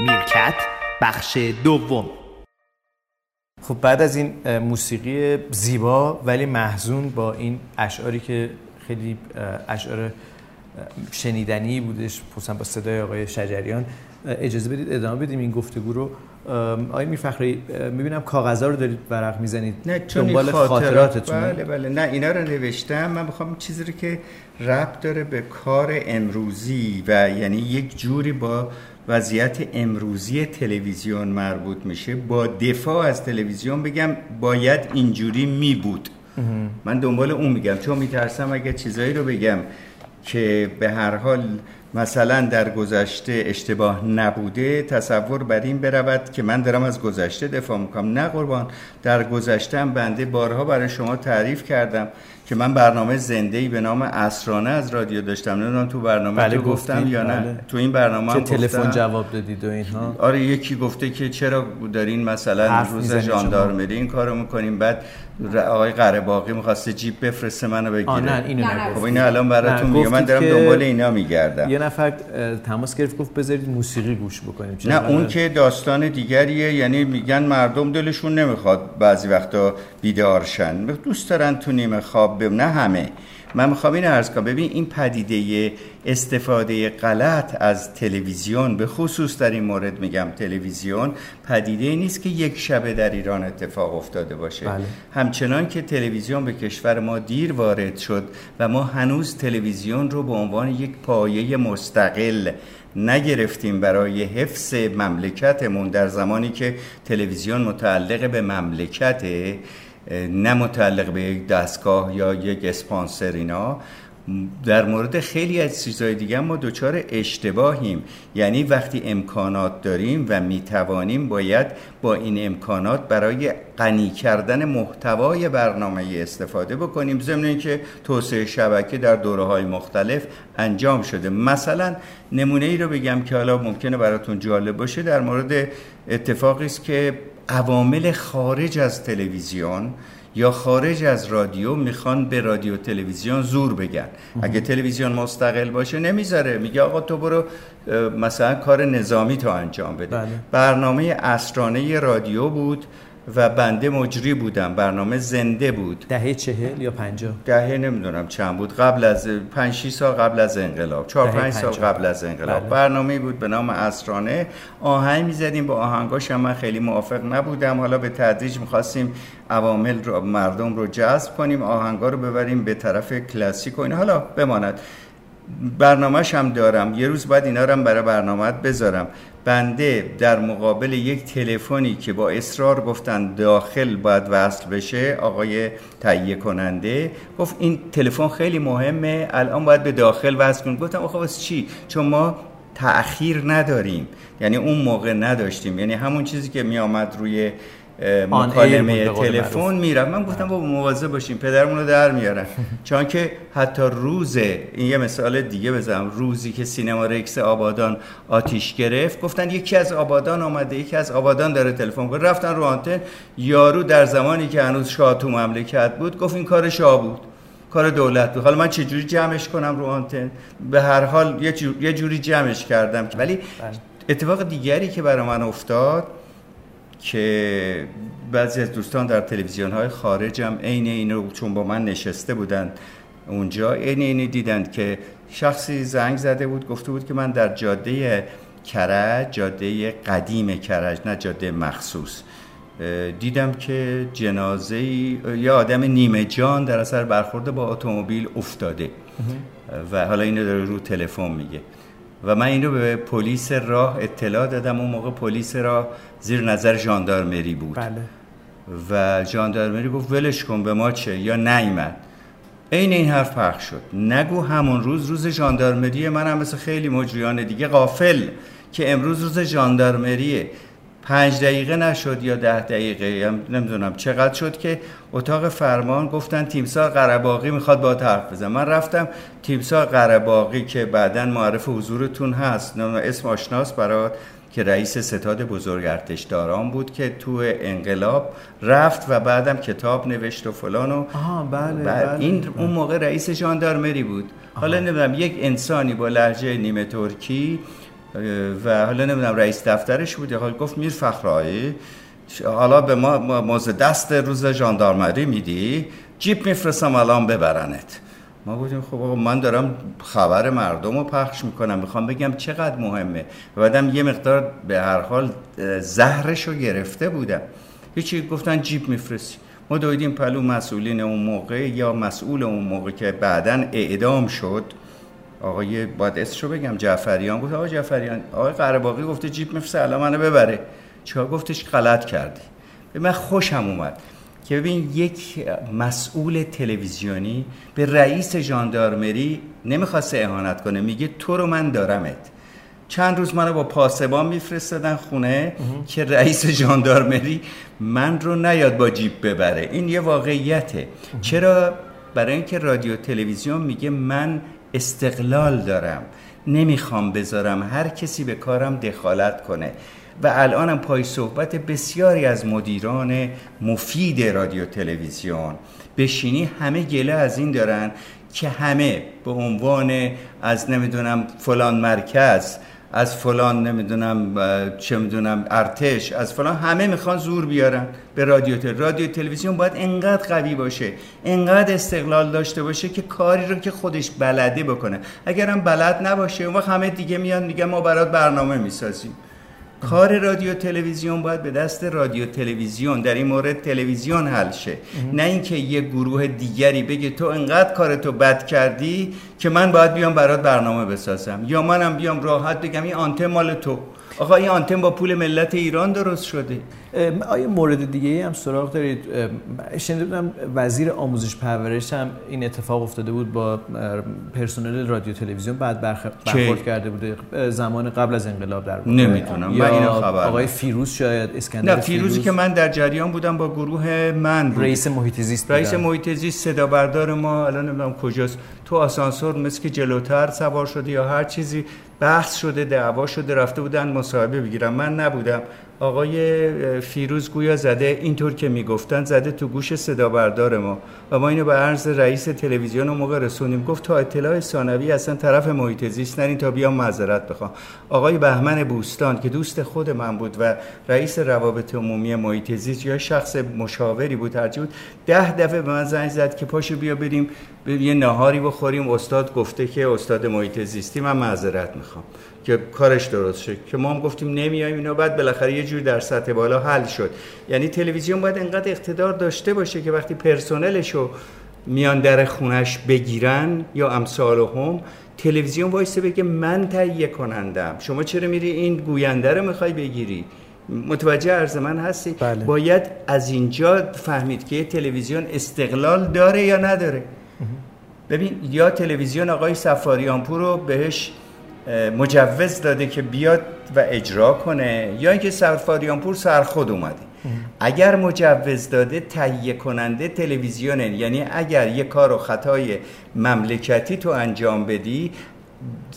میرکت بخش دوم. خب بعد از این موسیقی زیبا ولی محزون با این اشعاری که خیلی اشعار شنیدنی بودش خصوصا با صدای آقای شجریان اجازه بدید ادامه بدیم این گفتگو رو. آقای میرفخری می‌بینم کاغذها رو دارید ورق می‌زنید. نه چون دنبال خاطراتتون بله بله. نه اینا رو نوشتم. من می‌خوام چیزی رو که ربط داره به کار امروزی و یعنی یک جوری با وضعیت امروزی تلویزیون مربوط میشه. با دفاع از تلویزیون بگم باید اینجوری می بود من دنبال اون میگم. چون میترسم اگه چیزایی رو بگم که به هر حال مثلا در گذشته اشتباه نبوده تصور بر این برود که من دارم از گذشته دفاع می‌کنم. نه قربان در گذشته بنده بارها برای شما تعریف کردم که من برنامه زنده ای به نام اسرانه از رادیو داشتم. نمی‌دونم تو برنامه بله تو گفتم یا نه؟ بله. تو این برنامه هم تلفن جواب دادید و اینها؟ آره یکی گفته که چرا دارین مثلا روز ژاندارمری این کارو می‌کنیم بعد آقای قره باقی می‌خواسته جیب بفرسته منو بگیره. نه اینو نگفت. خب اینو الان براتون میگم. من دارم دنبال اینا میگردم. یه نفر تماس گرفت گفت بذارید موسیقی گوش بکنیم. نه اون که داستان دیگریه یعنی میگن مردم دلشون نمی‌خواد بعضی وقتا بیدارشن دوست دارن تو نیمه خواب نه همه. من می‌خوام این ارز کنم ببین این پدیده استفاده غلط از تلویزیون به خصوص در این مورد میگم تلویزیون پدیده نیست که یک شبه در ایران اتفاق افتاده باشه بله. همچنان که تلویزیون به کشور ما دیر وارد شد و ما هنوز تلویزیون رو به عنوان یک پایه مستقل نگرفتیم برای حفظ مملکتمون در زمانی که تلویزیون متعلق به مملکت نه متعلق به یک دستگاه یا یک اسپانسر اینا. در مورد خیلی از چیزهای دیگه ما دچار اشتباهیم. یعنی وقتی امکانات داریم و می‌توانیم باید با این امکانات برای غنی کردن محتوای برنامه استفاده بکنیم. ضمن اینکه توسعه شبکه در دوره های مختلف انجام شده. مثلا نمونه ای رو بگم که حالا ممکنه براتون جالب باشه در مورد اتفاقی است که عوامل خارج از تلویزیون یا خارج از رادیو می‌خوان به رادیو تلویزیون زور بگن. اگه تلویزیون مستقل باشه نمی‌ذاره. میگه آقا تو برو مثلا کار نظامی تو انجام بده. بله. برنامه اسرانه رادیو بود. و بنده مجری بودم. برنامه زنده بود. دهه چهل یا پنجاه؟ دهه نمی‌دونم چند بود. قبل از پنج سال قبل از انقلاب. چهار پنج سال قبل از انقلاب. بله. برنامه بود به نام اسرانه آهنگ می‌زدیم. با آهنگاش هم من خیلی موافق نبودم. حالا به تدریج می‌خواستیم عوامل رو مردم رو جذب کنیم. آهنگا رو ببریم به طرف کلاسیک و این حالا بماند. برنامهش هم دارم. یه روز بعد اینا رو برای برنامه بذارم. بنده در مقابل یک تلفنی که با اصرار گفتن داخل باید وصل بشه آقای تهیه کننده گفت این تلفن خیلی مهمه الان باید به داخل وصل کنیم. گفتم آخه واسه چی؟ چون ما تأخیر نداریم. یعنی اون موقع نداشتیم. یعنی همون چیزی که می آمد روی مکالمه تلفن میرم. من گفتم با مواظب باشیم پدرمون رو در میارن. چون که حتی روز این یه مثال دیگه بزنم. روزی که سینما رکس آبادان آتیش گرفت گفتن یکی از آبادان آمده یکی از آبادان داره تلفن کنه رفتن رو آنتن. یارو در زمانی که هنوز شاه تو مملکت بود گفت این کار شاه بود. کار دولت بود. حالا من چه جوری جمعش کنم رو آنتن؟ به هر حال یه, یه جوری جمعش کردم. ولی اتفاق دیگری که برای من افتاد که بعضی از دوستان در تلویزیون های خارج هم عین اینو چون با من نشسته بودن اونجا عین اینو دیدند که شخصی زنگ زده بود گفته بود که من در جاده کرج جاده قدیم کرج نه جاده مخصوص. دیدم که جنازه یا آدم نیمه جان در اثر برخورد با اتومبیل افتاده. و حالا اینو داره رو تلفن میگه. و من اینو به پلیس راه اطلاع دادم. اون موقع پلیس راه زیر نظر ژاندارمری بود. بله. و ژاندارمری گفت ولش کن به ما چه؟ یا نیامد عین این حرف پخش شد. نگو همون روز روز ژاندارمری من هم مثل خیلی مجریان دیگه غافل که امروز روز ژاندارمریه. پنج دقیقه نشد یا ده دقیقه یا نمی‌دونم چقدر شد که اتاق فرمان گفتن تیمسار قرباقی می‌خواد با حرف بزن من رفتم تیمسار قرباقی که بعدا معرف حضورتون هست اسم آشناس برات که رئیس ستاد بزرگ ارتشداران بود که تو انقلاب رفت و بعدم کتاب نوشت و فلان و آها بله, بله. این اون موقع رئیس ژاندارمری بود. حالا نمی‌دونم یک انسانی با لهجه نیمه ترکی و حالا نمی‌دونم رئیس دفترش بود حال گفت میر فخرایی حالا به ما موز دست روز ژاندارمری میدی جیپ میفرستم الان ببرنت. ما بودیم خب من دارم خبر مردم رو پخش می‌کنم. می‌خوام بگم چقدر مهمه. و بعدم یه مقدار به هر حال زهرش رو گرفته بودم. هیچی گفتن جیپ میفرستی. ما دویدیم پلو مسئولین اون موقع یا مسئول اون موقع که بعدا اعدام شد. آقای باید اسمشو بگم جعفریان بود آقای جعفریان آقای قرباقی گفته جیپ میفرسته الان منو ببره. چرا گفتش؟ غلط کردی. به من خوشم اومد که ببین یک مسئول تلویزیونی به رئیس ژاندارمری نمی‌خواسته اهانت کنه. میگه تو رو من دارمت. چند روز منو با پاسبان میفرستادن خونه که رئیس ژاندارمری من رو نیاد با جیب ببره. این یه واقعیته. چرا؟ برای اینکه رادیو تلویزیون میگه من استقلال دارم. نمی‌خوام بذارم هر کسی به کارم دخالت کنه. و الانم پای صحبت بسیاری از مدیران مفید رادیو تلویزیون. بشینی همه گله از این دارن که همه به عنوان از نمی‌دونم فلان مرکز از فلان نمی‌دونم چه می‌دونم ارتش از فلان همه می‌خوان زور بیارن به رادیو تل. رادیو تلویزیون باید انقدر قوی باشه انقدر استقلال داشته باشه که کاری رو که خودش بلده بکنه اگرم بلد نباشه اون وقت همه دیگه میان میگن ما برات برنامه می‌سازیم کار رادیو تلویزیون باید به دست رادیو تلویزیون در این مورد تلویزیون حل شه. نه اینکه یه گروه دیگری بگه تو انقدر کارتو بد کردی که من باید بیام برات برنامه بسازم. یا منم بیام راحت بگم این آنتن مال تو. آقا این آنتن با پول ملت ایران درست شده. آیا مورد دیگه هم سراغ دارید؟ شنیده بودم وزیر آموزش پرورش هم این اتفاق افتاده بود با پرسنل رادیو تلویزیون بعد برخورد کرده بوده. زمان قبل از انقلاب در نمی‌تونم من اینو خبر آقای فیروز شاید اسکندر نه فیروزی که من در جریان بودم با گروه من بود. رئیس محیط زیست رئیس محیط زیست صدا بردار ما الان نمی‌دونم کجاست. تو آسانسور مثل که جلوتر سوار شده یا هر چیزی بحث شده دعوا شده رفته بودن مصاحبه بگیرم من نبودم. آقای فیروز گویا زده اینطور که می‌گفتن زده تو گوش صدا بردار ما. و ما اینو به عرض رئیس تلویزیون و موقع رسونیم گفت تا اطلاع ثانوی اصلا طرف محیط زیست نرین تا بیام معذرت بخوام. آقای بهمن بوستان که دوست خود من بود و رئیس روابط عمومی محیط زیست یا شخص مشاوری بود هرچی بود ده دفعه به من زنگ زد که پاشو بیا بریم یه نهاری بخوریم. استاد گفته که استاد محیط زیستی من معذرت می‌خوام. که کارش درست شد که ما هم گفتیم نمیایم اینا بعد بالاخره یه جور در سطح بالا حل شد. یعنی تلویزیون باید انقدر اقتدار داشته باشه که وقتی پرسنلشو میان در خونش بگیرن یا امثال هم تلویزیون وایسته بگه من تهیه کنندم. شما چرا میری این گوینده رو می‌خوای بگیری؟ متوجه عرض من هستی؟ بله. باید از اینجا فهمید که تلویزیون استقلال داره یا نداره. ببین یا تلویزیون آقای سفاریانپور رو بهش مجوز داده که بیاد و اجرا کنه یا اینکه سفاریانپور سر خود اومده. اگر مجوز داده تهیه کننده تلویزیونه یعنی اگر یه کار و خطای مملکتی تو انجام بدی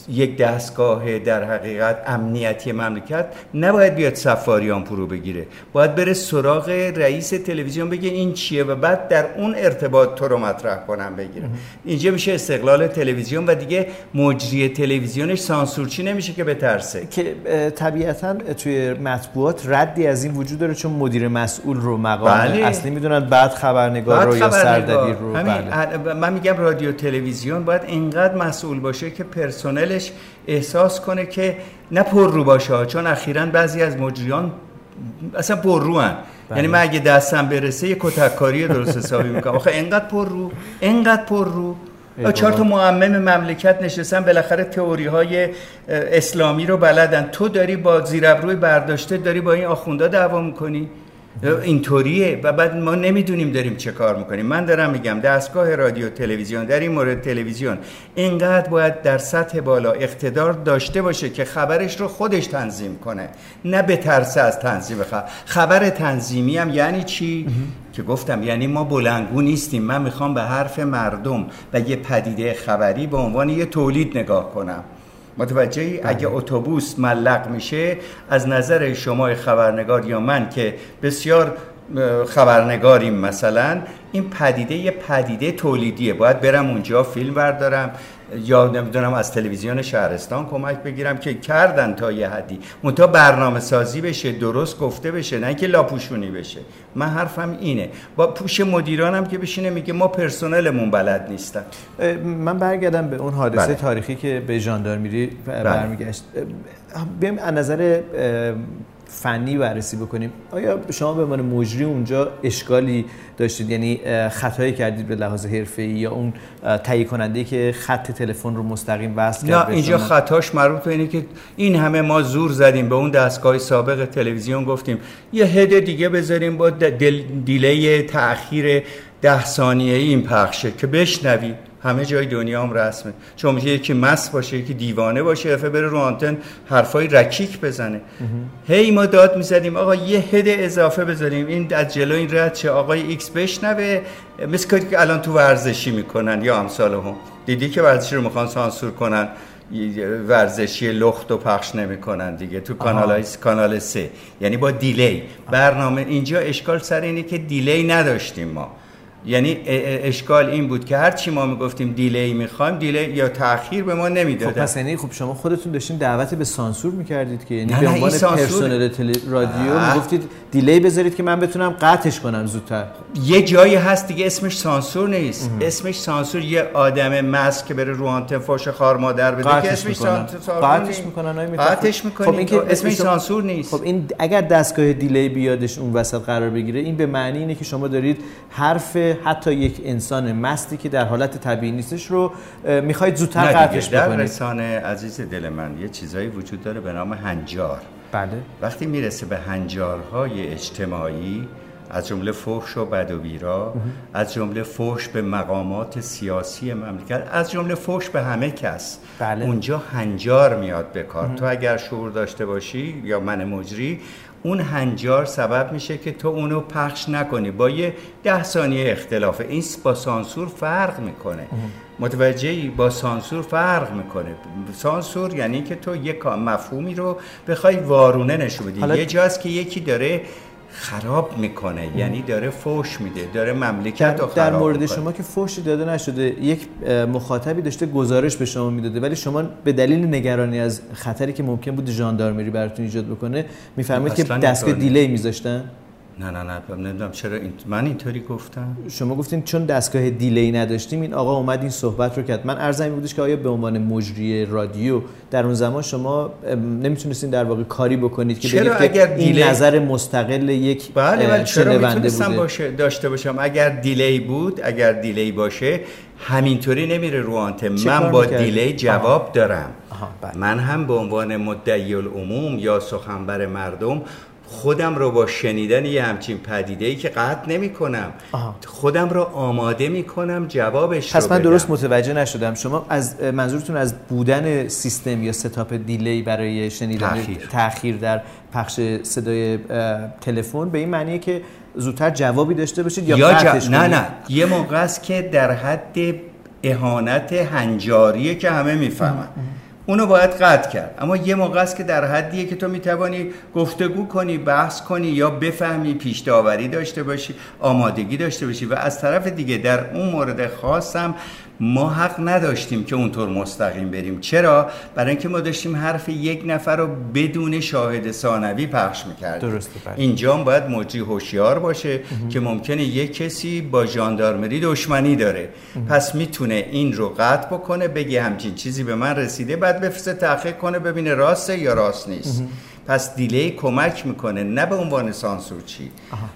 یک دستگاه در حقیقت امنیتی مملکت نباید بیاد سفاریان پرو بگیره. باید بره سراغ رئیس تلویزیون بگه این چیه و بعد در اون ارتباط تو رو مطرح کنم بگیره. اینجا میشه استقلال تلویزیون و دیگه مجری تلویزیونش سانسورچی نمیشه که بترسه. که طبیعتا توی مطبوعات ردی از این وجود داره چون مدیر مسئول رو مقام بله. اصلی می‌دونن بعد خبرنگار رو یا سردبیر رو. بله. من میگم رادیو تلویزیون باید اینقدر مسئول باشه که پرسنلش احساس کنه که نه پر رو باشه چون اخیرا بعضی از مجریان اصلا پر رو هن. بله. یعنی من اگه دستم برسه یه کتککاری درست حسابی می‌کنم. آخه انقدر پر رو انقدر پر رو چهار تا معمم مملکت نشستن بالاخره تئوری های اسلامی رو بلدن. تو داری با زیرابروی برداشته داری با این آخوندا دعوا می‌کنی؟ اینطوریه. و بعد ما نمی‌دونیم داریم چه کار می‌کنیم. من دارم میگم دستگاه رادیو تلویزیون در این مورد تلویزیون اینقدر باید در سطح بالا اقتدار داشته باشه که خبرش رو خودش تنظیم کنه. نه به ترس از تنظیم خبر خبر تنظیمی هم یعنی چی؟ که گفتم یعنی ما بلنگو نیستیم. من می‌خوام به حرف مردم و یه پدیده خبری به عنوان یه تولید نگاه کنم. متوجهی؟ اگه اتوبوس ملق میشه از نظر شما خبرنگار یا من که بسیار خبرنگاریم مثلا این پدیده یه پدیده تولیدیه. باید برم اونجا فیلم بردارم. یا نمی‌دونم از تلویزیون شهرستان کمک بگیرم که کردن تا یه حدی. منتها برنامه سازی بشه درست گفته بشه نه که لاپوشونی بشه. من حرفم اینه. با پوش مدیرانم که بشینه میگه ما پرسنلمون بلد نیستن. من برگردم به اون حادثه بله. تاریخی که به ژاندارمری برمیگشت. بیایم از نظر فنی بررسی بکنیم. آیا شما به عنوان مجری اونجا اشکالی داشتید؟ یعنی خطایی کردید به لحاظ حرفه‌ای یا اون تهیه کننده که خط تلفن رو مستقیم وصل کرد نه اینجا خطاش مربوط به اینه که این همه ما زور زدیم به اون دستگاه سابق تلویزیون گفتیم یه head دیگه بذاریم با دل delay تاخیر ده ثانیه این پخشه که بشنوید. همه جای دنیا هم رسمه. چون میشه یکی مست باشه یکی دیوانه باشه دفعه بره رو آنتن حرفای رکیک بزنه. هی ما داد می‌زدیم آقا یه head اضافه بذاریم. این از جلو این رد چه آقای ایکس بشنوه. مثل کاری که الان تو ورزشی می‌کنن یا امثال هم دیدی که ورزشی رو می‌خوان سانسور کنن؟ ورزشی لخت و پخش نمی‌کنن دیگه تو کانال کانال سه. یعنی با delay. برنامه اینجا اشکال سر اینه که delay نداشتیم ما. یعنی اشکال این بود که هر چی ما می‌گفتیم delay می‌خوایم delay یا تاخیر به ما نمی‌دادن خب پس یعنی خب شما خودتون داشتین دعوت به سانسور می‌کردید که یعنی به عنوان پرسنل تل... رادیو می‌گفتید delay بذارید که من بتونم قطعش کنم زودتر. یه جایی هست دیگه اسمش سانسور نیست. اه. اسمش سانسور یه آدم مست که بره رو آنتن فوش خار مادر بده که اسمش سانسور قطعش می‌کنن قطعش می‌کنن خب این که اسمش سانسور نیست. خب این اگر دستگاه دیلی بیادش اون وسط قرار بگیره این به معنی اینه که شما دارید حرف حتی یک انسان مستی که در حالت طبیعی نیستش رو می‌خواید زودتر قطعش در رسانه عزیز دل من یه چیزایی وجود داره به نام هنجار. بله. وقتی می‌رسه به هنجارهای اجتماعی از جمله فحش و بد و بیرا از جمله فحش به مقامات سیاسی مملکت از جمله فحش به همه کس بله. اونجا هنجار میاد به کار. تو اگر شعور داشته باشی یا من مجری اون هنجار سبب میشه که تو اونو پخش نکنی. با یه ده ثانیه اختلافه این با سانسور فرق می‌کنه. متوجهی؟ با سانسور فرق می‌کنه. سانسور یعنی که تو یک مفهومی رو بخوای وارونه نشون بدی. یه جاست که یکی داره خراب می‌کنه. یعنی داره فوش میده داره مملکت رو خراب در مورد می‌کنه. شما که فوشی داده نشده یک مخاطبی داشته گزارش به شما می‌داده ولی شما به دلیل نگرانی از خطری که ممکن بود ژاندارمری براتون ایجاد بکنه میفرمایید که دستگاه delay میذاشتن؟ نه نه نه نمی‌دونم چرا این... من اینطوری گفتم شما گفتین چون دستگاه delay نداشتیم این آقا اومد این صحبت رو کرد من عرضم این بودش که آیا به عنوان مجری رادیو در اون زمان شما نمی‌تونستین در واقع کاری بکنید که چرا اگر که delay... این نظر مستقل یک بله بله چرا می‌تونستم. باشه داشته باشم اگر delay بود اگر delay باشه همینطوری نمیره رو آنتن من با delay جواب آها. دارم آها بله. من هم به عنوان مدعی العموم یا سخنبر مردم خودم رو با شنیدن یه همچین پدیده ای که قطع نمی کنم آها. خودم رو آماده می کنم جوابش پس رو من بدم. درست متوجه نشدم شما از منظورتون از بودن سیستم یا ستاپ دیلی برای شنیدن. تاخیر در پخش صدای تلفن به این معنیه که زودتر جوابی داشته باشید یا, یا قطعش ج... نه؟ نه یه موقع است که در حد اهانت هنجاریه که همه می‌فهمن اونو باید قطع کرد. اما یه موقع است که در حدیه که تو می‌توانی گفتگو کنی بحث کنی یا بفهمی پیش داوری داشته باشی آمادگی داشته باشی. و از طرف دیگه در اون مورد خاصم ما حق نداشتیم که اونطور مستقیم بریم. چرا؟ برای اینکه ما داشتیم حرف یک نفر رو بدون شاهد ثانوی پخش می‌کردیم. درسته بله. اینجا باید مجری هوشیار باشه که ممکنه یک کسی با ژاندارمری دشمنی داره. پس می‌تونه این رو قطع بکنه بگه همچین چیزی به من رسیده بعد بفرسته تحقیق کنه ببینه راسته یا راست نیست. پس دیلی کمک می‌کنه نه به عنوان سانسورچی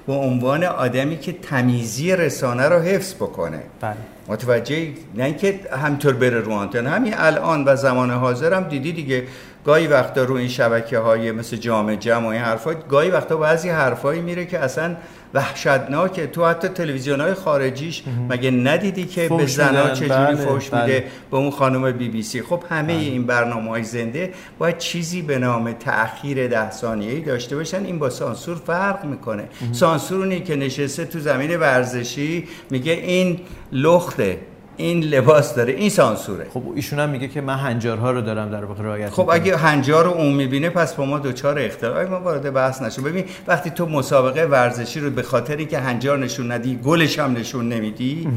به عنوان آدمی که تمیزی رسانه رو حفظ بکنه. بله. متوجه نه اینکه همطور بره رو آنتن. همین الان و زمان حاضر هم دیدی دیگه گاهی وقتا رو این شبکه های مثل جامع جمع و این حرفا گاهی وقتا بعضی حرفایی میره که اصلا وحشتناکه. تو حتی تلویزیون های خارجیش مگه ندیدی که به زنا چجوری بله، فوش بله. میده به اون خانم بی بی سی؟ خب همه این برنامه های زنده باید چیزی به نام تأخیر ده ثانیه‌ای داشته باشن. این با سانسور فرق می‌کنه. سانسور اونی که نشسته تو زمین ورزشی میگه این لخته. این لباس داره این سانسوره. خب ایشون هم میگه که من هنجارها رو دارم در واقع رعایت خب اگه هنجار رو اون می‌بینه پس با ما دوچار اختلاف ما وارد بحث نشو. ببین وقتی تو مسابقه ورزشی رو به خاطر اینکه هنجار نشون ندی گلش هم نشون نمیدی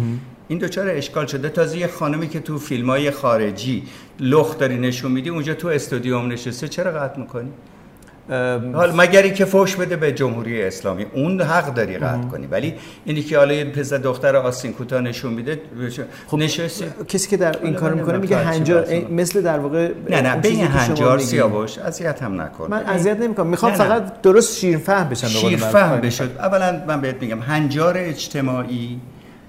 این دوچار اشکال شده. تازه یه خانمی که تو فیلم های خارجی لخت داری نشون میدی اونجا تو استودیوم نشسته چرا قطع می‌کنی؟ حال مگری که فوش بده به جمهوری اسلامی. اون حق داری قطع کنی. ولی اینی که حالا یه پسر دختر آستین کوتاه نشون میده خب نشستی کسی که در این کار می‌کنه میگه هنجار مثل در واقع نه نه بین هنجار سیاوش اذیت هم نکن. من اذیت نمی‌کنم. می‌خوام فقط درست شیر فهم بشم شیر فهم بشد اولا من بهت میگم هنجار اجتماعی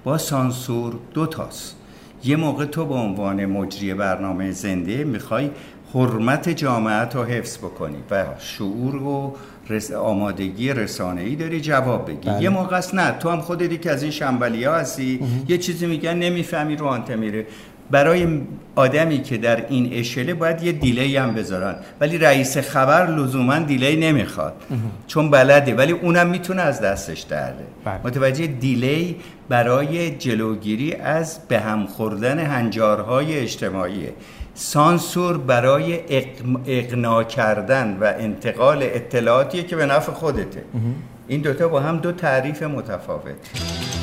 با سانسور دو تاست. یه موقع تو به عنوان مجری برنامه زنده می‌خوای حرمت جامعت رو حفظ بکنی. و شعور و رس... آمادگی ای داری جواب بگی بله. یه موقع است نه تو هم خودت که از این شنبلی ها هستی یه چیزی میگن نمی‌فهمی رو آنته میره. برای آدمی که در این اشله باید یه دیلی هم بذارن. ولی رئیس خبر لزوما دیلی نمی‌خواد. چون بلده. ولی اونم می‌تونه از دستش درده بله. متوجه دیلی برای جلوگیری از به هم خوردن هنجارهای اجتماعیه. سانسور برای اقنا کردن و انتقال اطلاعاتی که به نفع خودته. این دوتا با هم دو تعریف متفاوت.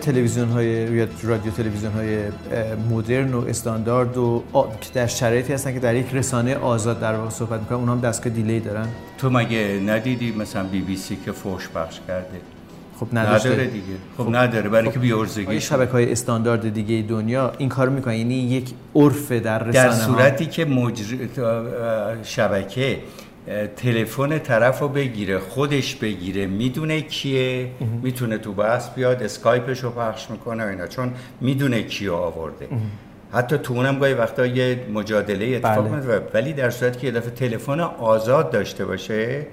تلویزیون های رادیو تلویزیون های مدرن و استاندارد و در شرایطی هستن که در یک رسانه آزاد در واقع صحبت می‌کنن اونها هم دستگاه دیلی دارن. تو مگه ندیدی مثلا بی بی سی که فوش بخش کرده؟ خب نداشته. نداره دیگه. خب, خب نداره برای خب که بیورزگی شبکه های استاندارد دیگه دنیا این کار می‌کنن. یعنی یک عرف در رسانه در صورتی ها... که مجر... شبکه تلفن طرف رو بگیره خودش بگیره می‌دونه کیه می‌تونه تو بحث بیاد اسکایپش رو پخش می‌کنه اینا. چون می‌دونه کیو آورده. حتی تو اونم گاهی وقتا یه مجادله اتفاق بله. ولی در صورتی که یه دفعه تلفن آزاد داشته باشه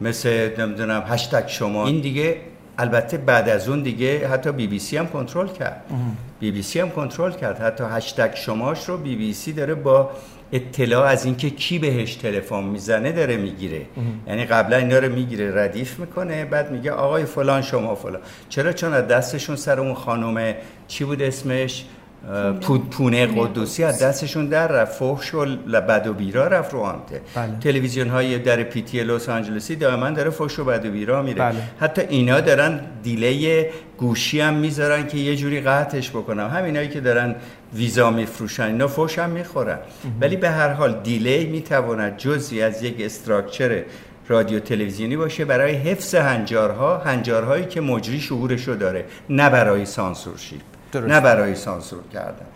مثل نمی‌دونم هشتگ شما. این دیگه البته بعد از اون دیگه حتی بی بی سی هم کنترل کرد. بی بی سی هم کنترل کرد. حتی هشتگ شماش رو بی بی سی داره با اطلاع از اینکه کی بهش تلفن می‌زنه داره می‌گیره. یعنی قبلا اینا رو می‌گیره ردیف می‌کنه بعد میگه آقای فلان شما فلان. چرا؟ چون از دستشون سر اون خانم چی بود اسمش؟ پونه قدوسی از دستشون در رفت. فحش و بد و بیرا رفت رو آنته. بله. تلویزیون های در پیتی لس آنجلسی دائما داره فحش و بد و بیرا میره. بله. حتی اینا دارن دیلی گوشی هم می‌ذارن که یه جوری قطعش بکنم. همینایی که دارن ویزا میفروشن اینا فوش هم می‌خورن. ولی به هر حال دیلی می‌تواند جزی از یک استراکچر رادیو تلویزیونی باشه برای حفظ هنجارها هنجارهایی که مجری شعورشو داره نه برای سانسورشیپ نه برای سانسور کردن.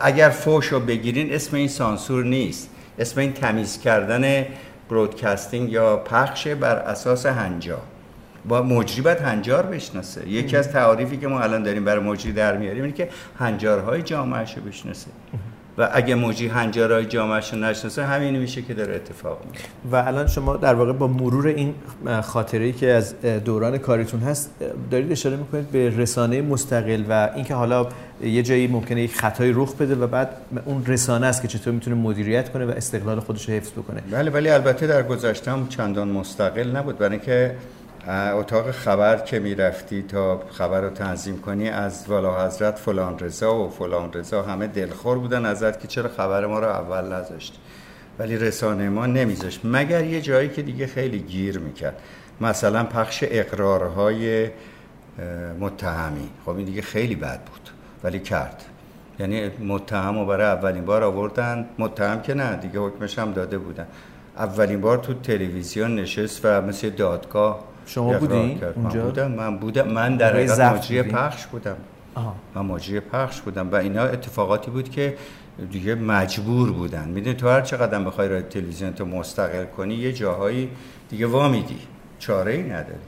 اگر فوش رو بگیرین اسم این سانسور نیست. اسم این تمیز کردن برودکاستینگ یا پخش بر اساس هنجار. با مجری باید هنجار بشناسه. یکی از تعاریفی که ما الان داریم برای مجری در میاریم اینه که هنجارهای جامعهش رو بشناسه. و اگه موجی هنجارهای جامعش رو نشناسه همین میشه که داره اتفاق میفته و الان شما در واقع با مرور این خاطره که از دوران کاریتون هست دارید اشاره می‌کنید به رسانه مستقل و اینکه حالا یه جایی ممکنه یک خطای رخ بده و بعد اون رسانه است که چطور می‌تونه مدیریت کنه و استقلال خودش رو حفظ بکنه. بله ولی البته در گذشته هم چندان مستقل نبود. برای اینکه اتاق خبر که می‌رفتی تا خبر رو تنظیم کنی از والا حضرت فلان رضا و فلان رضا همه دلخور بودن ازت که چرا خبر ما رو اول نذاشتی. ولی رسانه ما نمیذاشت. مگر یه جایی که دیگه خیلی گیر می‌کرد. مثلا پخش اقرارهای متهمی. خب این دیگه خیلی بد بود. ولی کرد. یعنی متهم رو برای اولین بار آوردن. متهم که نه دیگه حکمش هم داده بودن. اولین بار تو تلویزیون نشست و مثل دادگاه شما بودین؟ اونجا؟ من بودم من بودم. من در حقیقت مجری پخش بودم. آها. من مجری پخش بودم و اینا اتفاقاتی بود که دیگه مجبور بودن. می‌دونی تو هر چقدر بخوای رادیو تلویزیون تو مستقل کنی یه جاهایی دیگه وا میدی چاره ای نداری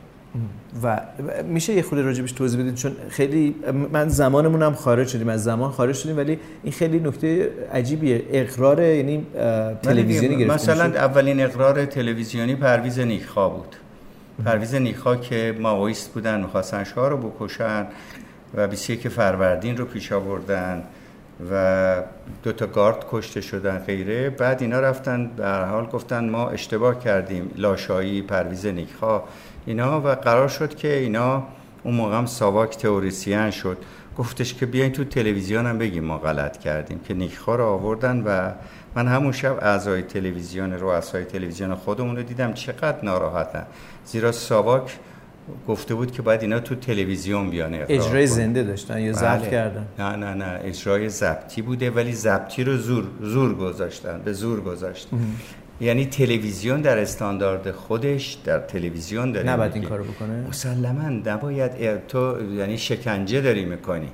و میشه یه خورده راجبش توضیح بدید چون خیلی من زمانمون هم خارج شدیم از زمان خارج شدیم ولی این خیلی نکته عجیبیه. اقرار یعنی تلویزیونی گرفته مثلا اولین اقرار تلویزیونی پرویز نیخا بود. پرویز نیخا که ماویست بودن می‌خواستن شاه رو بکشن و 21 فروردین رو پیش آوردن و دو تا گارد کشته شدن غیره. بعد اینا رفتن هر حال گفتن ما اشتباه کردیم لاشایی پرویز نیکخا اینا. و قرار شد که اینا اون موقع هم ساواک تئوریسین شد. گفتش که بیاین تو تلویزیون هم بگیم ما غلط کردیم که نیکخا رو آوردن و من همون شب اعضای تلویزیون رؤسای تلویزیون خودمون رو دیدم چقدر ناراحتن. زیرا ساواک گفته بود که باید اینا تو تلویزیون بیان اجرای زنده داشتن یا ضبط بله. کردن. نه نه نه. اجرای ضبطی بوده ولی ضبطی رو زور زور گذاشتن به زور گذاشتن. یعنی تلویزیون در استاندارد خودش در تلویزیون داره نباید این کارو بکنه. مسلما نباید تو یعنی شکنجه داری می‌کنی.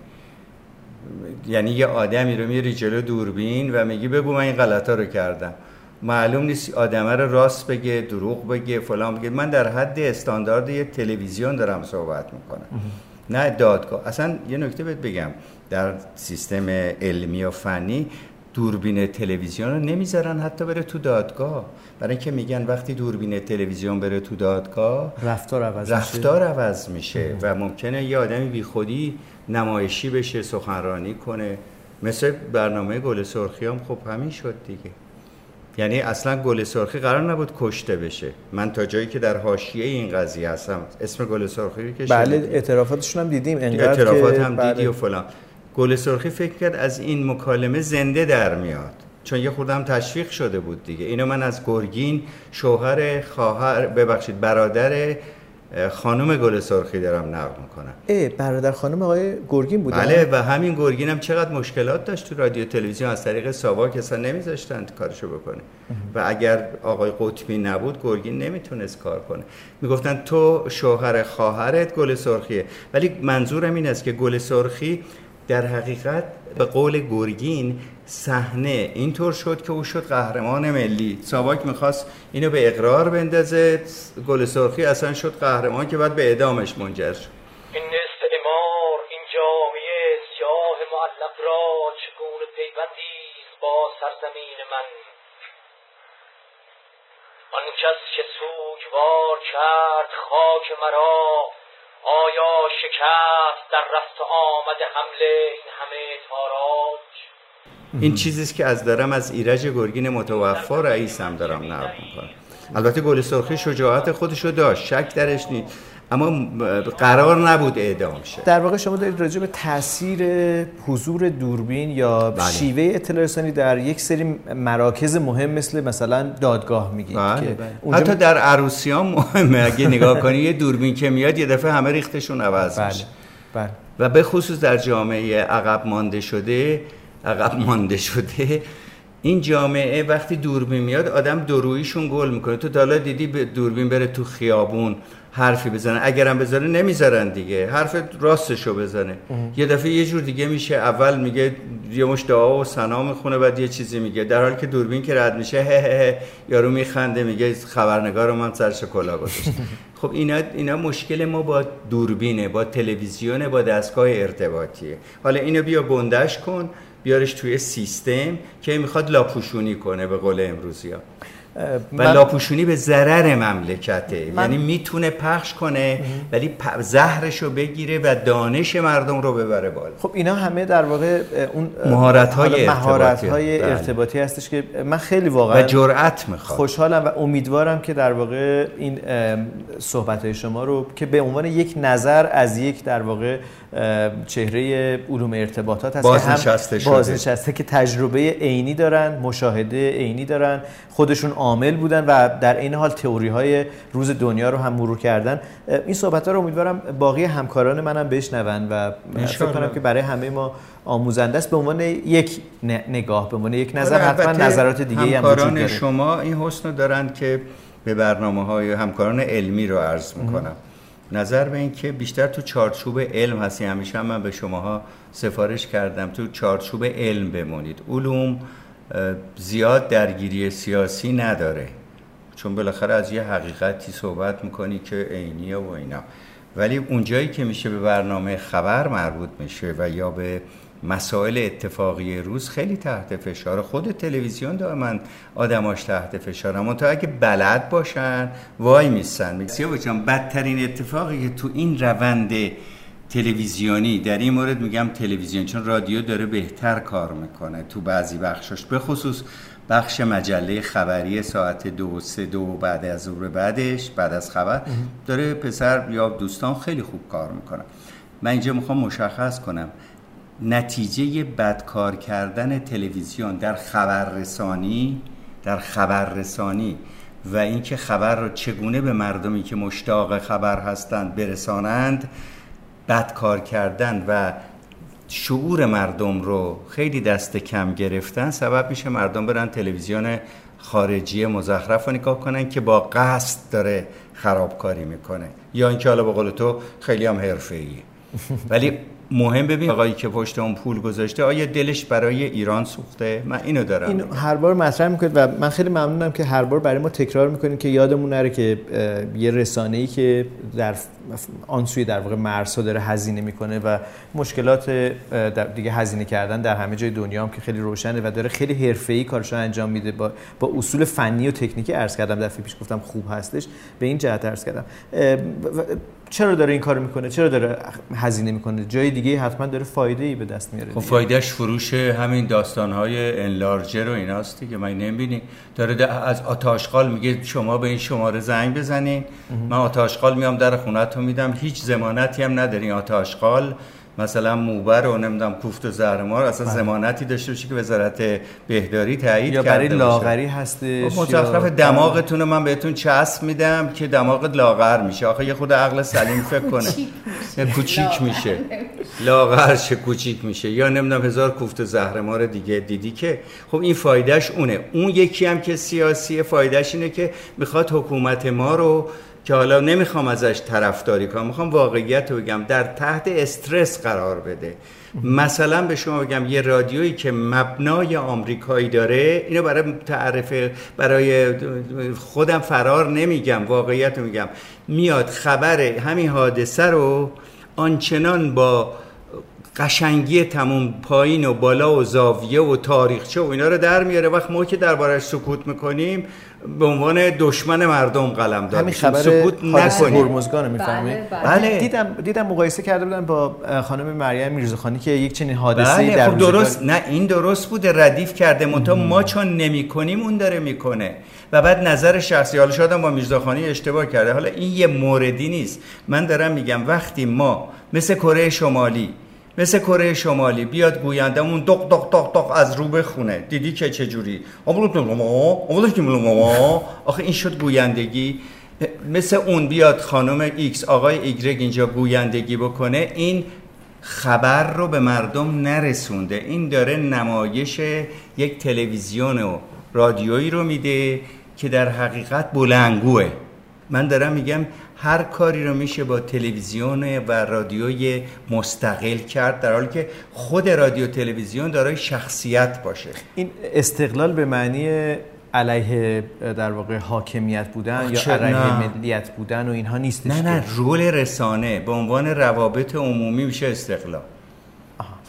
یعنی یه آدمی رو میری جلو دوربین و میگی بگو من این غلطا رو کردم. معلوم نیست آدمه رو راست بگه دروغ بگه فلان بگه. من در حد استاندارد یه تلویزیون دارم صحبت می‌کنم. نه دادگاه. اصلا یه نکته بهت بگم. در سیستم علمی و فنی دوربین تلویزیون رو نمی‌ذارن حتی بره تو دادگاه. برای اینکه میگن وقتی دوربین تلویزیون بره تو دادگاه رفتار عوض رفتار میشه. عوض میشه و ممکنه یه آدمی بیخودی نمایشی بشه سخنرانی کنه. مثل برنامه گل سرخی هم خب همین شد دیگه. یعنی اصلا گل سرخی قرار نبود کشته بشه. من تا جایی که در حاشیه این قضیه هستم اسم گل سرخی که بله اعترافاتشون هم دیدیم اعترافات هم بله. دیدی و فلان. گل سرخی فکر کرد از این مکالمه زنده در میاد. چون یه خوردم تشویق شده بود دیگه. اینو من از گرگین شوهر خواهر ببخشید برادر خانم گل سرخی دارم نقل می‌کنم. ای برادر خانم آقای گرگین بودن بله و همین گرگین هم چقدر مشکلات داشت تو رادیو تلویزیون از طریق ساواک اصلا نمیذاشتن کارشو بکنه. و اگر آقای قطبی نبود گرگین نمی‌تونست کار کنه. می‌گفتن تو شوهر خواهرت گل سرخیه. ولی منظورم این است که گل سرخی در حقیقت به قول گرگین صحنه اینطور شد که او شد قهرمان ملی. ساواک می‌خواست اینو به اقرار بندازه. گل سرخی اصلا شد قهرمان که بعد به اعدامش منجر شد. این استعمار این جامعه سیاه معلق را چگونه پیوندی با سرزمین من؟ آن کس که سوگوار کرد خاک مرا آیا شکست در رفت آمد حمله این همه تاراج؟ این چیزیست که از دارم از ایرج گرگین متوفا رئیسم دارم نقل می‌کنم. البته گل سرخی شجاعت خودشو داشت. شک درش نیست. اما قرار نبود اعدام شه در واقع شما دارید راجع به تاثیر حضور دوربین یا بله. شیوه اطلاع رسانی در یک سری مراکز مهم مثل مثلا دادگاه میگید بله. که بله. حتی در عروسی ها مهمه اگه نگاه کنی یه دوربین که میاد یه دفعه همه ریختشون عوض بله. میشه بله. و به خصوص در جامعه عقب مانده شده عقب مانده شده این جامعه وقتی دوربین میاد آدم درویشون گل می‌کنه تو دالا دیدی به دوربین بره تو خیابون حرفی بزنه اگرم بزنه نمی‌ذارن دیگه. حرف راستشو بزنه. یه دفعه یه جور دیگه میشه. اول میگه یه مش دعا و سنا می‌خونه بعد یه چیزی میگه. در حالی که دوربین که رد میشه هه هه یارو میخنده میگه خبرنگار من سرش کلا گذاشت خب اینا اینا مشکل ما با دوربینه با تلویزیونه با دستگاه ارتباطیه. حالا اینو بیا گندش کن بیارش توی سیستم که می‌خواد لاپوشونی کنه به قول امروزی ها و لاپوشونی به ضرر مملکته. من... یعنی می‌تونه پخش کنه ولی زهرشو بگیره و دانش مردم رو ببره بالا. خب اینا همه در واقع اون مهارت های ارتباطی, های ارتباطی هستش که من خیلی واقعا و جرأت می‌خواد. خوشحالم و امیدوارم که در واقع این صحبت های شما رو که به عنوان یک نظر از یک در واقع چهره علوم ارتباطات هست بازنشسته که هم بازنشسته که تجربه عینی دارن مشاهده عینی دارن خودشون عامل بودن و در این حال تئوری های روز دنیا رو هم مرور کردن. این صحبت ها رو امیدوارم باقی همکاران منم بشنون و فکر کنم که برای همه ما آموزنده است به عنوان یک نگاه به عنوان یک نظر حتما نظرات دیگه هم وجود داره. شما این حسن دارن که به برنامه های همکاران علمی رو عرض می‌کنم. نظر به این که بیشتر تو چارچوب علم هستی. همیشه هم من به شماها سفارش کردم. تو چارچوب علم بمونید. علوم زیاد درگیری سیاسی نداره. چون بالاخره از یه حقیقتی صحبت می‌کنی که عینیه و اینا. ولی اونجایی که میشه به برنامه خبر مربوط میشه و یا به مسائل اتفاقی روز خیلی تحت فشار. خود تلویزیون دائما آدماش تحت فشار. اما تا اگه بلد باشن وای میستن بچم بدترین اتفاقی که تو این روند تلویزیونی. در این مورد میگم تلویزیون چون رادیو داره بهتر کار می‌کنه تو بعضی بخشش به خصوص بخش مجله خبری ساعت دو سه دو بعد از ظهر بعدش بعد از خبر داره پسر یا دوستان خیلی خوب کار می‌کنن من اینجا می‌خوام مشخص کنم نتیجه بدکار کردن تلویزیون در خبررسانی در خبررسانی و اینکه خبر رو چگونه به مردمی که مشتاق خبر هستند برسانند بدکار کردن و شعور مردم رو خیلی دست کم گرفتن سبب میشه مردم برن تلویزیون خارجی مزخرف رو نگاه کنن که با قصد داره خرابکاری می‌کنه. یا اینکه حالا به قول تو خیلی هم حرفه‌ایه. ولی مهم ببین آقایی که پشت اون پول گذاشته آیا دلش برای ایران سوخته؟ من اینو دارم این هر بار مطرح می‌کنید و من خیلی ممنونم که هر بار برای ما تکرار می‌کنید که یادمون نره که یه رسانه ای که در آن سوی در واقع مرزها داره هزینه می‌کنه و مشکلات دیگه هزینه کردن در همه جای دنیا هم که خیلی روشنه و داره خیلی حرفه‌ای کارشو انجام میده. با با اصول فنی و تکنیکی عرض کردم دفعه پیش گفتم خوب هستش به این جهت عرض کردم. چرا داره این کارو می‌کنه؟ چرا داره هزینه می‌کنه؟ جای دیگه حتما داره فایده ای به دست میاره خب فایدهش فروش همین داستانهای انلارجر و ایناست دیگه. من نمی‌بینی. داره از آتاشقال میگه شما به این شماره زنگ بزنین. من آتاشقال میام در خونتون میدم. هیچ زمانتی هم ندارین آتاشقال مثلا موبر و نمی‌دونم کوفت و زهرمار اصلا بله. زمانتی داشته باشه که وزارت بهداری تایید یا برای لاغری هستش خب مصرف دماغتون رو من بهتون چسب میدم که دماغت لاغر میشه. آخه یه خود عقل سلیم فکر کنه. کوچیک میشه. لاغر. شه کوچیک میشه. یا نمی‌دونم هزار کوفت و زهرمار دیگه دیدی که خب این فایدهش اونه. اون یکی هم که سیاسی فایدهش اینه که می‌خواد حکومت ما رو که حالا نمی‌خوام ازش طرفداری کنم می‌خوام واقعیت رو بگم در تحت استرس قرار بده. مثلا به شما بگم یه رادیویی که مبنای آمریکایی داره اینو برای تعرف برای خودم فرار نمیگم واقعیت رو میگم. میاد خبر همین حادثه رو آنچنان با قشنگی تموم پایین و بالا و زاویه و تاریخچه و اینا رو در میاره. وقت ما که دربارش سکوت می‌کنیم به عنوان دشمن مردم قلم دار همین خبر سکوت نکنیم هرمزگان می‌فهمید بله, بله. بله. دیدم دیدم مقایسه کرده بودن با خانم مریم میرزاخانی که یک چنین حادثه بله. در خب درست. نه این درست بوده. ردیف کرده. منتها ما چون نمی‌کنیم اون داره می‌کنه. و بعد نظر شخصی حالا شاید با میرزاخانی اشتباه کرده. حالا این یه موردی نیست. من دارم میگم وقتی ما مثل کره شمالی مثل کره شمالی بیاد گویندمون دق دق دق دق از رو بخونه. دیدی که چه جوری؟ آخه این شد گویندگی. مثل اون بیاد خانم ایکس آقای ایگرگ اینجا گویندگی بکنه این خبر رو به مردم نرسونده. این داره نمایش یک تلویزیون و رادیویی رو میده که در حقیقت بلنگوه من دارم میگم هر کاری رو میشه با تلویزیون و رادیوی مستقل کرد در حالی که خود رادیو تلویزیون دارای شخصیت باشه. این استقلال به معنی علیه در واقع حاکمیت بودن یا علیه ملیت بودن و اینها نیستش نه نه رول رسانه به عنوان روابط عمومی میشه استقلال.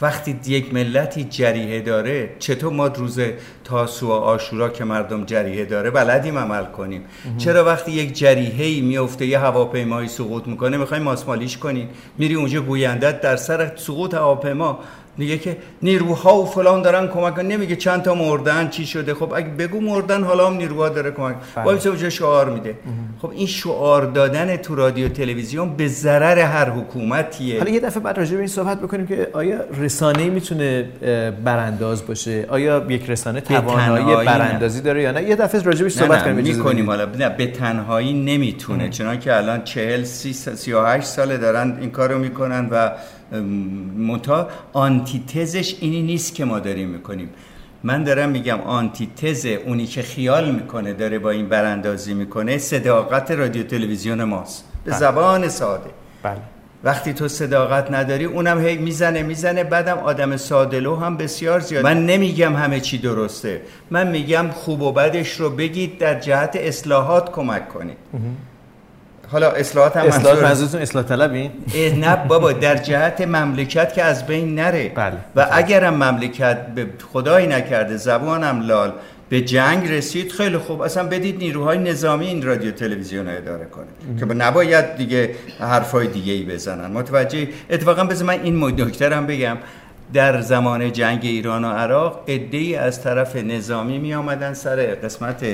وقتی یک ملتی جریه داره چطور ما روز تاسو و آشورا که مردم جریه داره بلدیم عمل کنیم؟ چرا وقتی یک جریه ای میفته یه هواپیمایی سقوط می‌کنه می‌خوایم ماسمالیش کنیم؟ میری اونجا گویندت در سر سقوط هواپیما. میگه که نیروها و فلان دارن کمک نمیگه چند تا مردن چی شده. خب اگه بگو مردن حالا هم نیروها داره کمک بله. وایس اونجا شعار میده. خب این شعار دادن تو رادیو تلویزیون به ضرر هر حکومتیه. حالا یه دفعه بعد راجع به این صحبت بکنیم که آیا رسانه می‌تونه برانداز باشه؟ آیا یک رسانه توانایی براندازی داره یا نه؟ یه دفعه راجع بهش صحبت کنیم می‌کنیم. حالا نه به تنهایی نمی‌تونه. چون که الان 40 30 38 ساله دارن این کارو می‌کنن و متا آنتیتزش اینی نیست که ما داریم می‌کنیم. من دارم میگم آنتیتز اونی که خیال می‌کنه داره با این براندازی می‌کنه صداقت رادیو تلویزیون ماست. به بله. زبان ساده. بله. وقتی تو صداقت نداری اونم هی می‌زنه می‌زنه بعدم آدم سادلو هم بسیار زیاد. من نمیگم همه چی درسته. من میگم خوب و بدش رو بگید در جهت اصلاحات کمک کنید. حالا اصلاحات هم اصلاح منظور- منظورتون اصلاح طلبین اه، نه بابا در جهت مملکت که از بین نره. بله. و اگرم مملکت به خدایی نکرده زبانم لال به جنگ رسید خیلی خوب. اصلا بدید نیروهای نظامی این رادیو تلویزیون رو اداره کنه که نباید دیگه حرفای دیگه ای بزنن. متوجه؟ اتفاقا بذار من این هم بگم. در زمان جنگ ایران و عراق ای از طرف نظامی می آمدن سر قسمت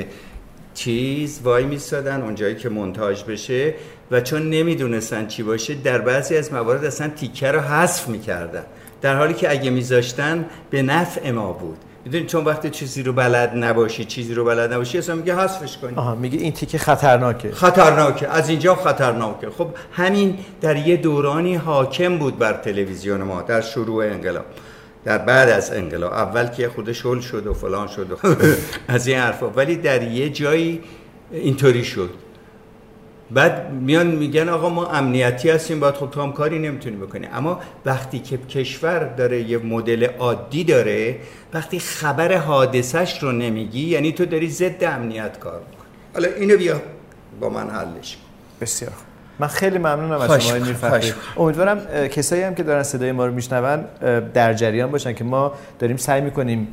چیز وای میستادن اونجایی که منتاج بشه و چون نمی‌دونستن چی باشه در بعضی از موارد اصلا تیکه رو حذف می‌کردن. در حالی که اگه میذاشتن به نفع ما بود. می‌دونی چون وقتی چیزی رو بلد نباشی چیزی رو بلد نباشی اصلا میگه حذفش کنی. آها میگه این تیکه خطرناکه. خطرناکه. از اینجا خطرناکه. خب همین در یه دورانی حاکم بود بر تلویزیون ما در شروع انقلاب. در بعد از انقلاب اول که خود شل شد و فلان شد و از این حرفا. ولی در یه جایی اینطوری شد. بعد میان میگن آقا ما امنیتی هستیم باید خب تو هم کاری نمی‌تونی بکنی. اما وقتی که کشور داره یه مدل عادی داره وقتی خبر حادثش رو نمیگی یعنی تو داری ضد امنیت کار می‌کنی. حالا اینو بیا با من حلش کن. بسیار. من خیلی ممنونم از شما خواهش امیدوارم کسایی هم که دارن صدای ما رو میشنون در جریان باشن که ما داریم سعی می‌کنیم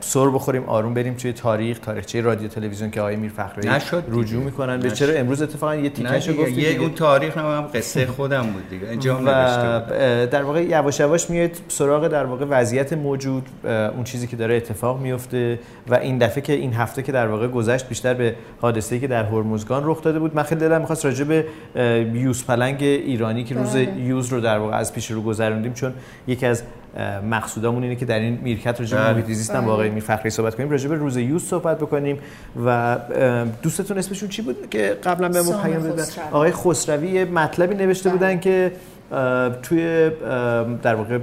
سر بخوریم آروم بریم توی تاریخ تاریخچه رادیو تلویزیون که آقای میرفخری نشد دیگه. رجوع می‌کنن به. چرا امروز اتفاقا یه دیگه، گفتیم یه. اون تاریخ هم قصه خودم بود دیگه. اه، در واقع یواش یواش میاد سراغ در واقع وضعیت موجود اون چیزی که داره اتفاق میفته و این دفعه که این هفته که در واقع گذشت بیشتر به حادثه‌ای که در هرمزگان رخ داده بود من خیلی دلم می‌خواست راجع به یوز پلنگ ایرانی که روز بله. یوز رو در واقع از پیش رو گذروندیم چون یکی از اه، مقصودامون اینه که در این میرکت راجع به بله. محیط زیست هم بله. با آقای میرفخری صحبت کنیم راجع به روز یوز صحبت بکنیم و دوستتون اسمشون چی بود که قبلا به ما پیام دادن. آقای خسروی یه مطلبی نوشته بله. بودن که توی در واقع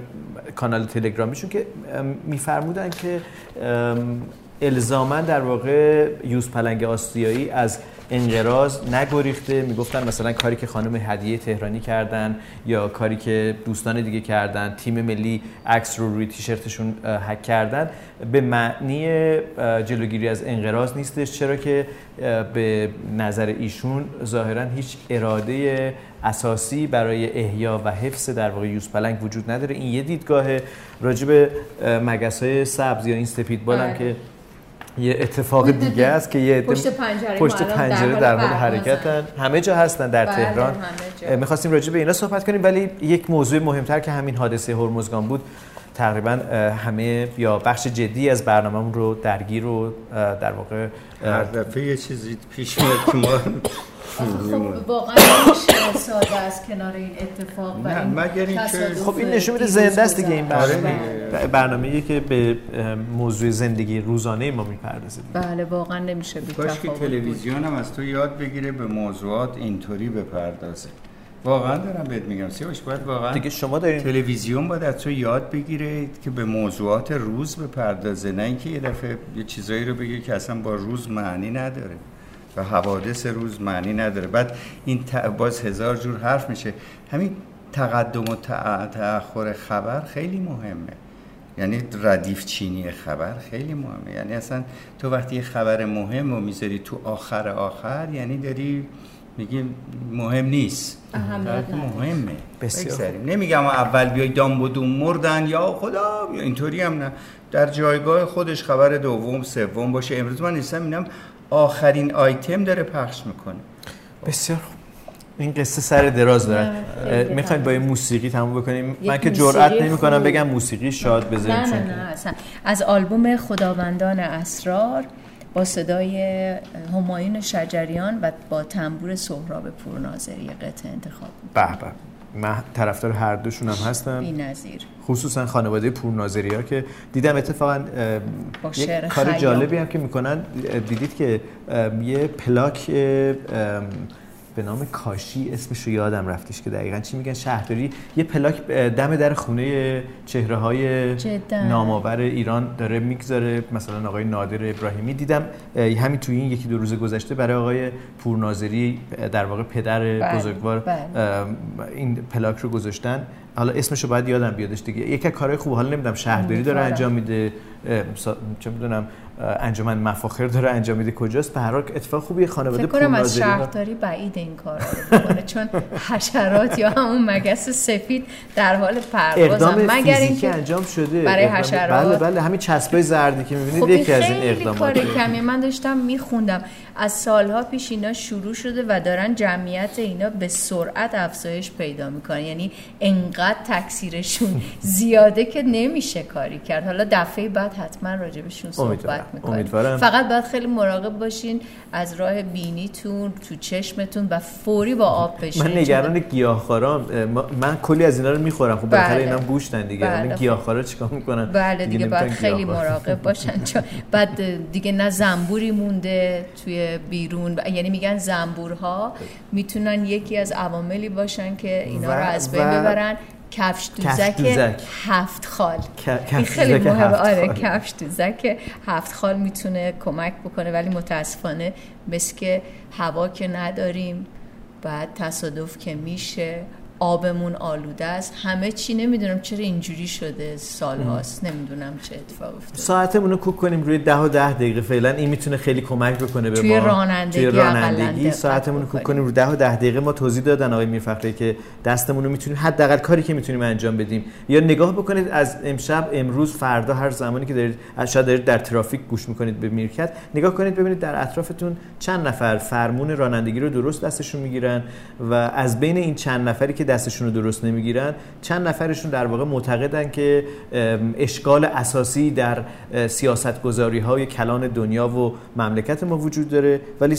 کانال تلگرامیشون که میفرمودن که ام، الزاما در واقع یوز پلنگ آسیایی از انقراض نگریخته. می‌گفتن مثلا کاری که خانم هدیه تهرانی کردن یا کاری که دوستان دیگه کردن تیم ملی عکس رو روی تیشرتشون هک کردن به معنی جلوگیری از انقراض نیستش. چرا که به نظر ایشون ظاهرا هیچ اراده اساسی برای احیا و حفظ در واقع یوز پلنگ وجود نداره. این یه دیدگاه راجع به مگس های سبز یا این سپید بال هم بله. که یه اتفاق دیگه است که یه پشت پنجره پشت پنجره در حال. حرکتن همه جا هستن در بله، تهران. می‌خواستیم راجع به اینا صحبت کنیم ولی یک موضوع مهمتر که همین حادثه هرمزگان بود تقریبا همه یا بخش جدی از برنامه‌مون رو درگیر و در واقع هر دفعه یه چیزی پیش میاد که ما خب واقعا نمیشه ساده از کنار این اتفاق و این مگر خب این نشون میده زنده است دیگه این. برنامه بله. برنامه‌ای که به موضوع زندگی روزانه ما می‌پردازه. بله واقعا نمیشه بی کاش که. تلویزیون هم از تو یاد بگیره به موضوعات اینطوری بپردازه واقعا دارم بهت میگم سیاوش باید واقعا دیگه شما دارین تلویزیون باید از تو یاد بگیره که به موضوعات روز بپردازه نه اینکه یه دفعه یه چیزایی رو بگه که اصلا با روز معنی نداره و حوادث روز معنی نداره. بعد این باز هزار جور حرف میشه. همین تقدم و تأخر خبر خیلی مهمه. یعنی ردیف چینی خبر خیلی مهمه. یعنی اصلا تو وقتی یه خبر مهم رو می‌ذاری تو آخر آخر یعنی داری میگی مهم نیست. مهمه. بسیار. نمیگم اول بیای دام و دوم مردن یا خدا یا اینطوری هم نه. در جایگاه خودش خبر دوم سوم باشه. امروز من نیستم اینم آخرین آیتم داره پخش می‌کنه بسیار خوب. این قصه سر دراز داره می‌خوایم با. یه موسیقی تموم بکنیم من که جرئت نمی‌کنم. بگم موسیقی شاد بذاریم نه نه نه اصلا از آلبوم خداوندان اسرار با صدای همایون شجریان و با تنبور سهراب پورناظری قطعه انتخاب به به من طرفدار هر دوشون هم هستم بی نظیر خصوصا خانواده پورناظری ها که دیدم اتفاقا شعر کار. جالبی هم که می‌کنن دیدید که یه پلاک به نام کاشی اسمش رو یادم رفتش که دقیقا چی میگن شهرداری یه پلاک دم در خونه چهره های. نامآور ایران داره می‌گذاره مثلا آقای نادر ابراهیمی دیدم همین توی این یکی دو روز گذشته برای آقای پورناظری در واقع پدر بله، بزرگوار بله. این پلاک رو گذاشتن حالا اسمش رو باید یادم بیادش دیگه از کارهای خوب حالا نمی‌دونم شهرداری داره. انجام میده چه می‌دونم انجمن مفاخر داره انجام میده. کجاست؟ به هر حال اتفاق خوبی خانواده فکر کنم از شهرداری بعید این کار رو چون حشرات یا همون مگس سفید در حال پروازن. مگر اینکه انجام شده. برای حشرات؟ بله بله همین چسبای زردی که می‌بینید خب یکی از این اقدامات کار کمیه من داشتم میخوندم. از سالها پیش اینا شروع شده و دارن جمعیت اینا به سرعت افزایش پیدا می‌کنن یعنی انقدر تکثیرشون زیاده که نمیشه کاری کرد حالا دفعه بعد حتما راجبشون صحبت. می‌کنیم. فقط باید خیلی مراقب باشین از راه بینیتون تو چشمتون و فوری با آب بشین من نگران گیاهخوارام من کلی از اینا رو می‌خورم خب بالاخره بله. اینا گوشتن دیگه بله. الان گیاهخوارا چیکار می‌کنن بله دیگه باید نمی‌تونن خیلی. مراقب باشن چون بعد دیگه نه زنبوری مونده توی بیرون یعنی میگن زنبورها می‌تونن یکی از عواملی باشن که اینا رو از بین ببرن کفش دوزک. هفت خال این خیلی مهمه آره. کفش دوزک هفت خال می‌تونه کمک بکنه ولی متاسفانه مثل که هوا که نداریم بعد تصادف که میشه آبمون آلوده است. همه چی نمی‌دونم چرا اینجوری شده سال هاست. نمی‌دونم چه اتفاق افتاده. ساعتمون رو کوک کنیم روی ده و ده دقیقه. فعلا این می‌تونه خیلی کمک بکنه به توی ما. رانندگی توی رانندگی ساعتمون رو کوک. کنیم رو ده و ده دقیقه ما توضیح دادن آقای میرفخری که دستمون رو می‌تونیم حداقل کاری که می‌تونیم انجام بدیم. یا نگاه بکنید از امشب امروز فردا هر زمانی که دارید شاید دارید در ترافیک گوش می‌کنید به میرکت. نگاه کنید ببینید در اطرافتون چند نفر فرمون رانندگی رو درست دستشون می‌گیرن و از بین این چند نفری که دستشون رو درست نمی‌گیرن چند نفرشون در واقع معتقدن که اشکال اساسی در سیاست گذاری های کلان دنیا و مملکت ما وجود داره ولی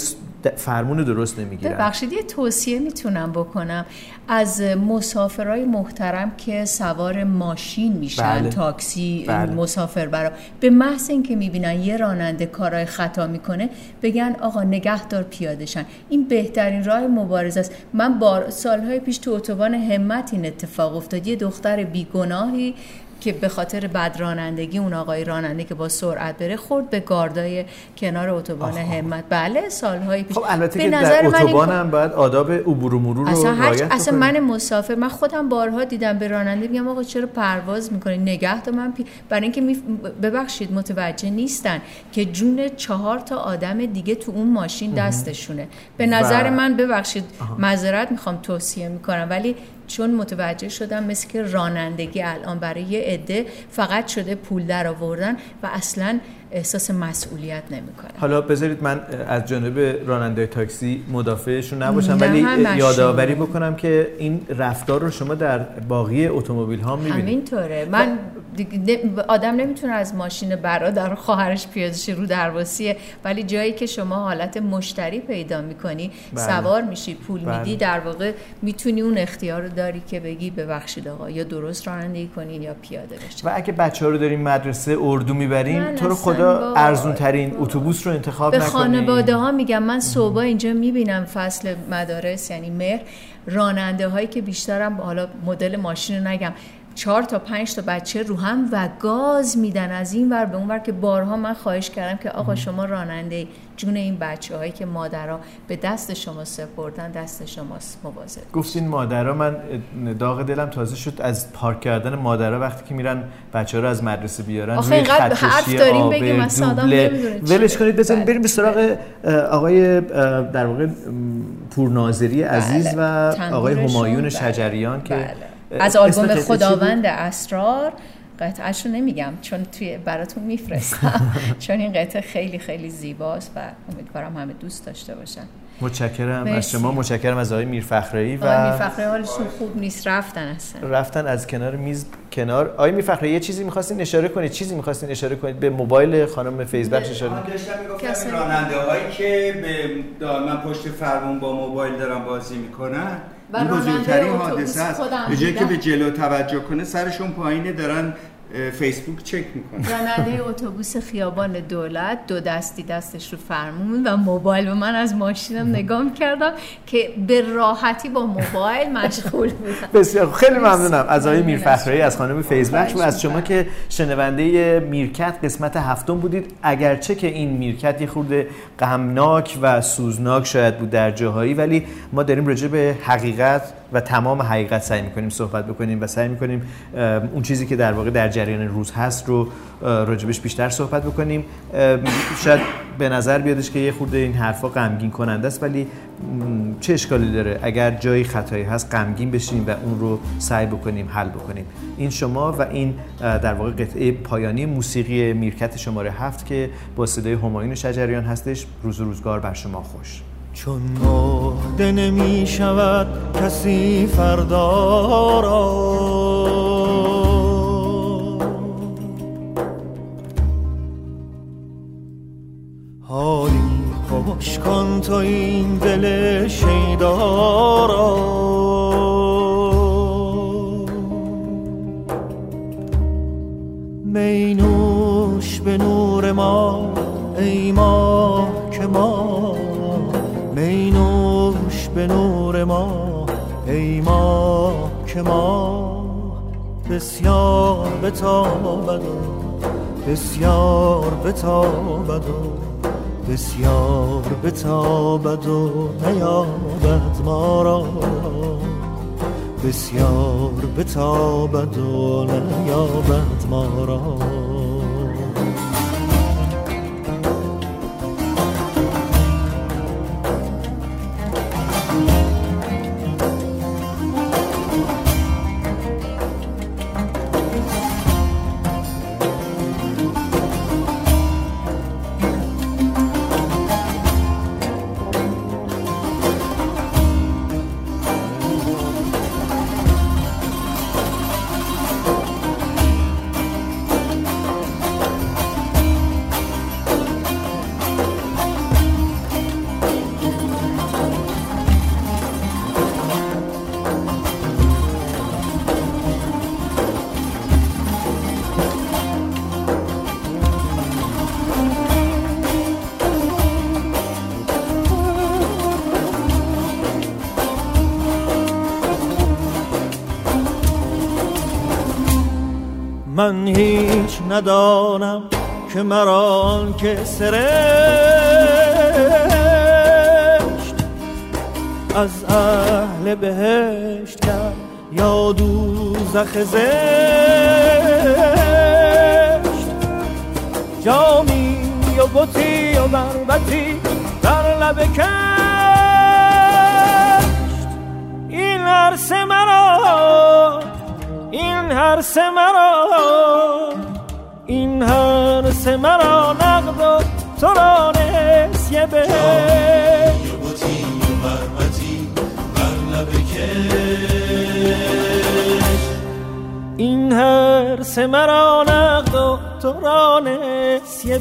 فرمون درست نمی‌گیرن ببخشید یه توصیه می‌تونم بکنم از مسافرای محترم که سوار ماشین میشن بله. تاکسی بله. مسافر برا به محض اینکه می‌بینن یه راننده کارهای خطا می‌کنه بگن آقا نگهدار پیاده شن این بهترین راه مبارزه است من بار سالهای پیش تو اتوبان همت این اتفاق افتاد. یه دختر بیگناهی که به خاطر بد رانندگی اون آقای راننده که با سرعت بره خورد به گاردای کنار اتوبان همت. بله سالهای پیش. خب البته به که نظر در اتوبان هم باید آداب عبور و مرور رو اصلا هر رعایت اصلا. من مسافر من خودم بارها دیدم به راننده میگم آقا چرا پرواز می‌کنی؟ نگه دار من پی... برای اینکه می... ببخشید متوجه نیستن که جون چهار تا آدم دیگه تو اون ماشین دستشونه. به نظر و- من ببخشید معذرت می‌خوام توصیه می‌کنم. ولی چون متوجه شدم مثل که رانندگی الان برای یه عده فقط شده پول در آوردن و اصلا احساس مسئولیت نمی‌کنن حالا بذارید من از جانب راننده تاکسی مدافعشون نباشم ولی. یادآوری بکنم که این رفتار رو شما در باقی اتومبیل ها می‌بینید همینطوره من آدم نمی‌تونه از ماشین برادر و خواهرش پیاده شه رو درواسیه ولی جایی که شما حالت مشتری پیدا می‌کنی بله. سوار میشی پول بله. میدی در واقع می‌تونی اون اختیار رو داری که بگی ببخشید آقا یا درست رانندگی کنین یا پیاده بشین و اگه بچه ها رو داریم مدرسه اردو می‌بریم تو رو خدا ارزون ترین اتوبوس رو انتخاب به خانواده ها میگم من صبح اینجا می‌بینم فصل مدارس یعنی مهر. راننده هایی که بیشترم حالا مدل ماشین رو نگم. چهار تا پنج تا بچه رو هم و گاز میدن از این ور به اون ور که بارها من خواهش کردم که آقا شما راننده جون این بچه هایی که مادرها به دست شما سپردن دست شماست مواظب گفتین مادرها من داغ دلم تازه شد از پارک کردن مادرها وقتی که میرن بچه ها رو از مدرسه بیارن آخه اینقدر حرف داریم بگیم، ولش. کنید بزنید بله، بریم به سراغ آقای در واقع پورناظری عزیز و بله. آقای تنبورشون، همایون بله. شجریان که بله. اه، از آلبوم؟ خداوند اسرار قطعهش رو نمیگم چون توی براتون میفرستم. چون این قطعه خیلی خیلی زیباست و امیدوارم همه دوست داشته باشن. متشکرم از. شما متشکرم از آقای میرفخرایی آقای و میرفخری حالشون خوب نیست رفتن اصلا. رفتن از کنار میز کنار. آقای میرفخرایی یه چیزی می‌خواستین اشاره کنید؟ چیزی می‌خواستین اشاره کنید؟ به موبایل خانم فیزبخش اشاره آن داشتم می‌گفتم راننده هایی که به دائما پشت فرمون با موبایل دارن بازی می‌کنن و این بزرگترین حادثه است به جایی که. به جلو توجه کنه سرشون پایینه دارن فیسبوک چک می‌کنه راننده اتوبوس خیابان دولت دو دستی دستش رو فرمون و موبایل و من از ماشینم نگاه کردم که به راحتی با موبایل مشغول بودم. بسیار خیلی ممنونم. از آقای میرفخرایی از خانم فیزبخش و از شما که شنونده میرکت قسمت هفتم بودید. اگرچه که این میرکت یه خورده غمناک و سوزناک شاید بود در جاهایی ولی ما داریم راجع به حقیقت و تمام حقیقت سعی می‌کنیم صحبت بکنیم و سعی می‌کنیم اون چیزی که در واقع در جریان روز هست رو راجبش بیشتر صحبت بکنیم. شاید به نظر بیادش که یه خورده این حرفا غمگین کننده است ولی چه اشکالی داره؟ اگر جایی خطایی هست غمگین بشیم و اون رو سعی بکنیم حل بکنیم. این شما و این در واقع قطعه پایانی موسیقی میرکت شماره هفت که با صدای همایون شجریان هستش روز روزگار بر شما خوش. چون مرده نمی شود کسی فردا را. حالی خوش کن تو این دل شیدا را. مینوش به نور ما ای ما بسیار بتابد و بسیار بتابد و بسیار بتابد و نیابد ما را. بسیار بتابد و نیابد ما را. ندانم که مران که سرشت از اهل بهشت کرد یا دوزخ زشت. جامی و بطی و بربتی در لب کشت. این عرص مرا این هر مرا سه مرا نقد و تو را نسیه به این هر سه مرا و تو را نسیه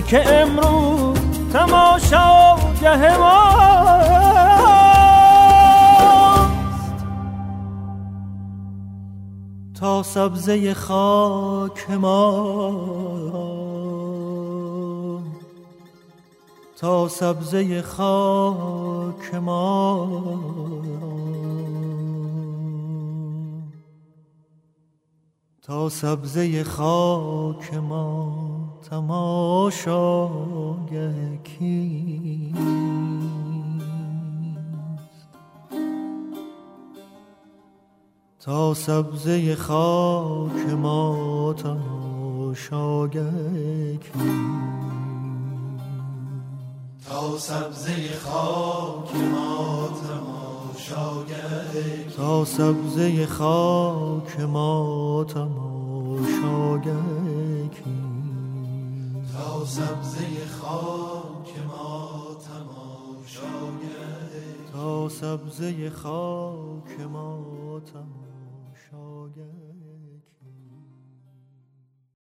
که امروز تماشا گه تا سبزه خاک ما تا سبزه خاک ما تا سبزه خاک ما تماشای کیست تا سبزه خاک ما تماشای کیست تا سبزه خاک ما تماشاگر تا سبزه خاک ما تماشاگر تا سبزه خاک ما تماشاگر تا سبزه خاک ما تماشاگر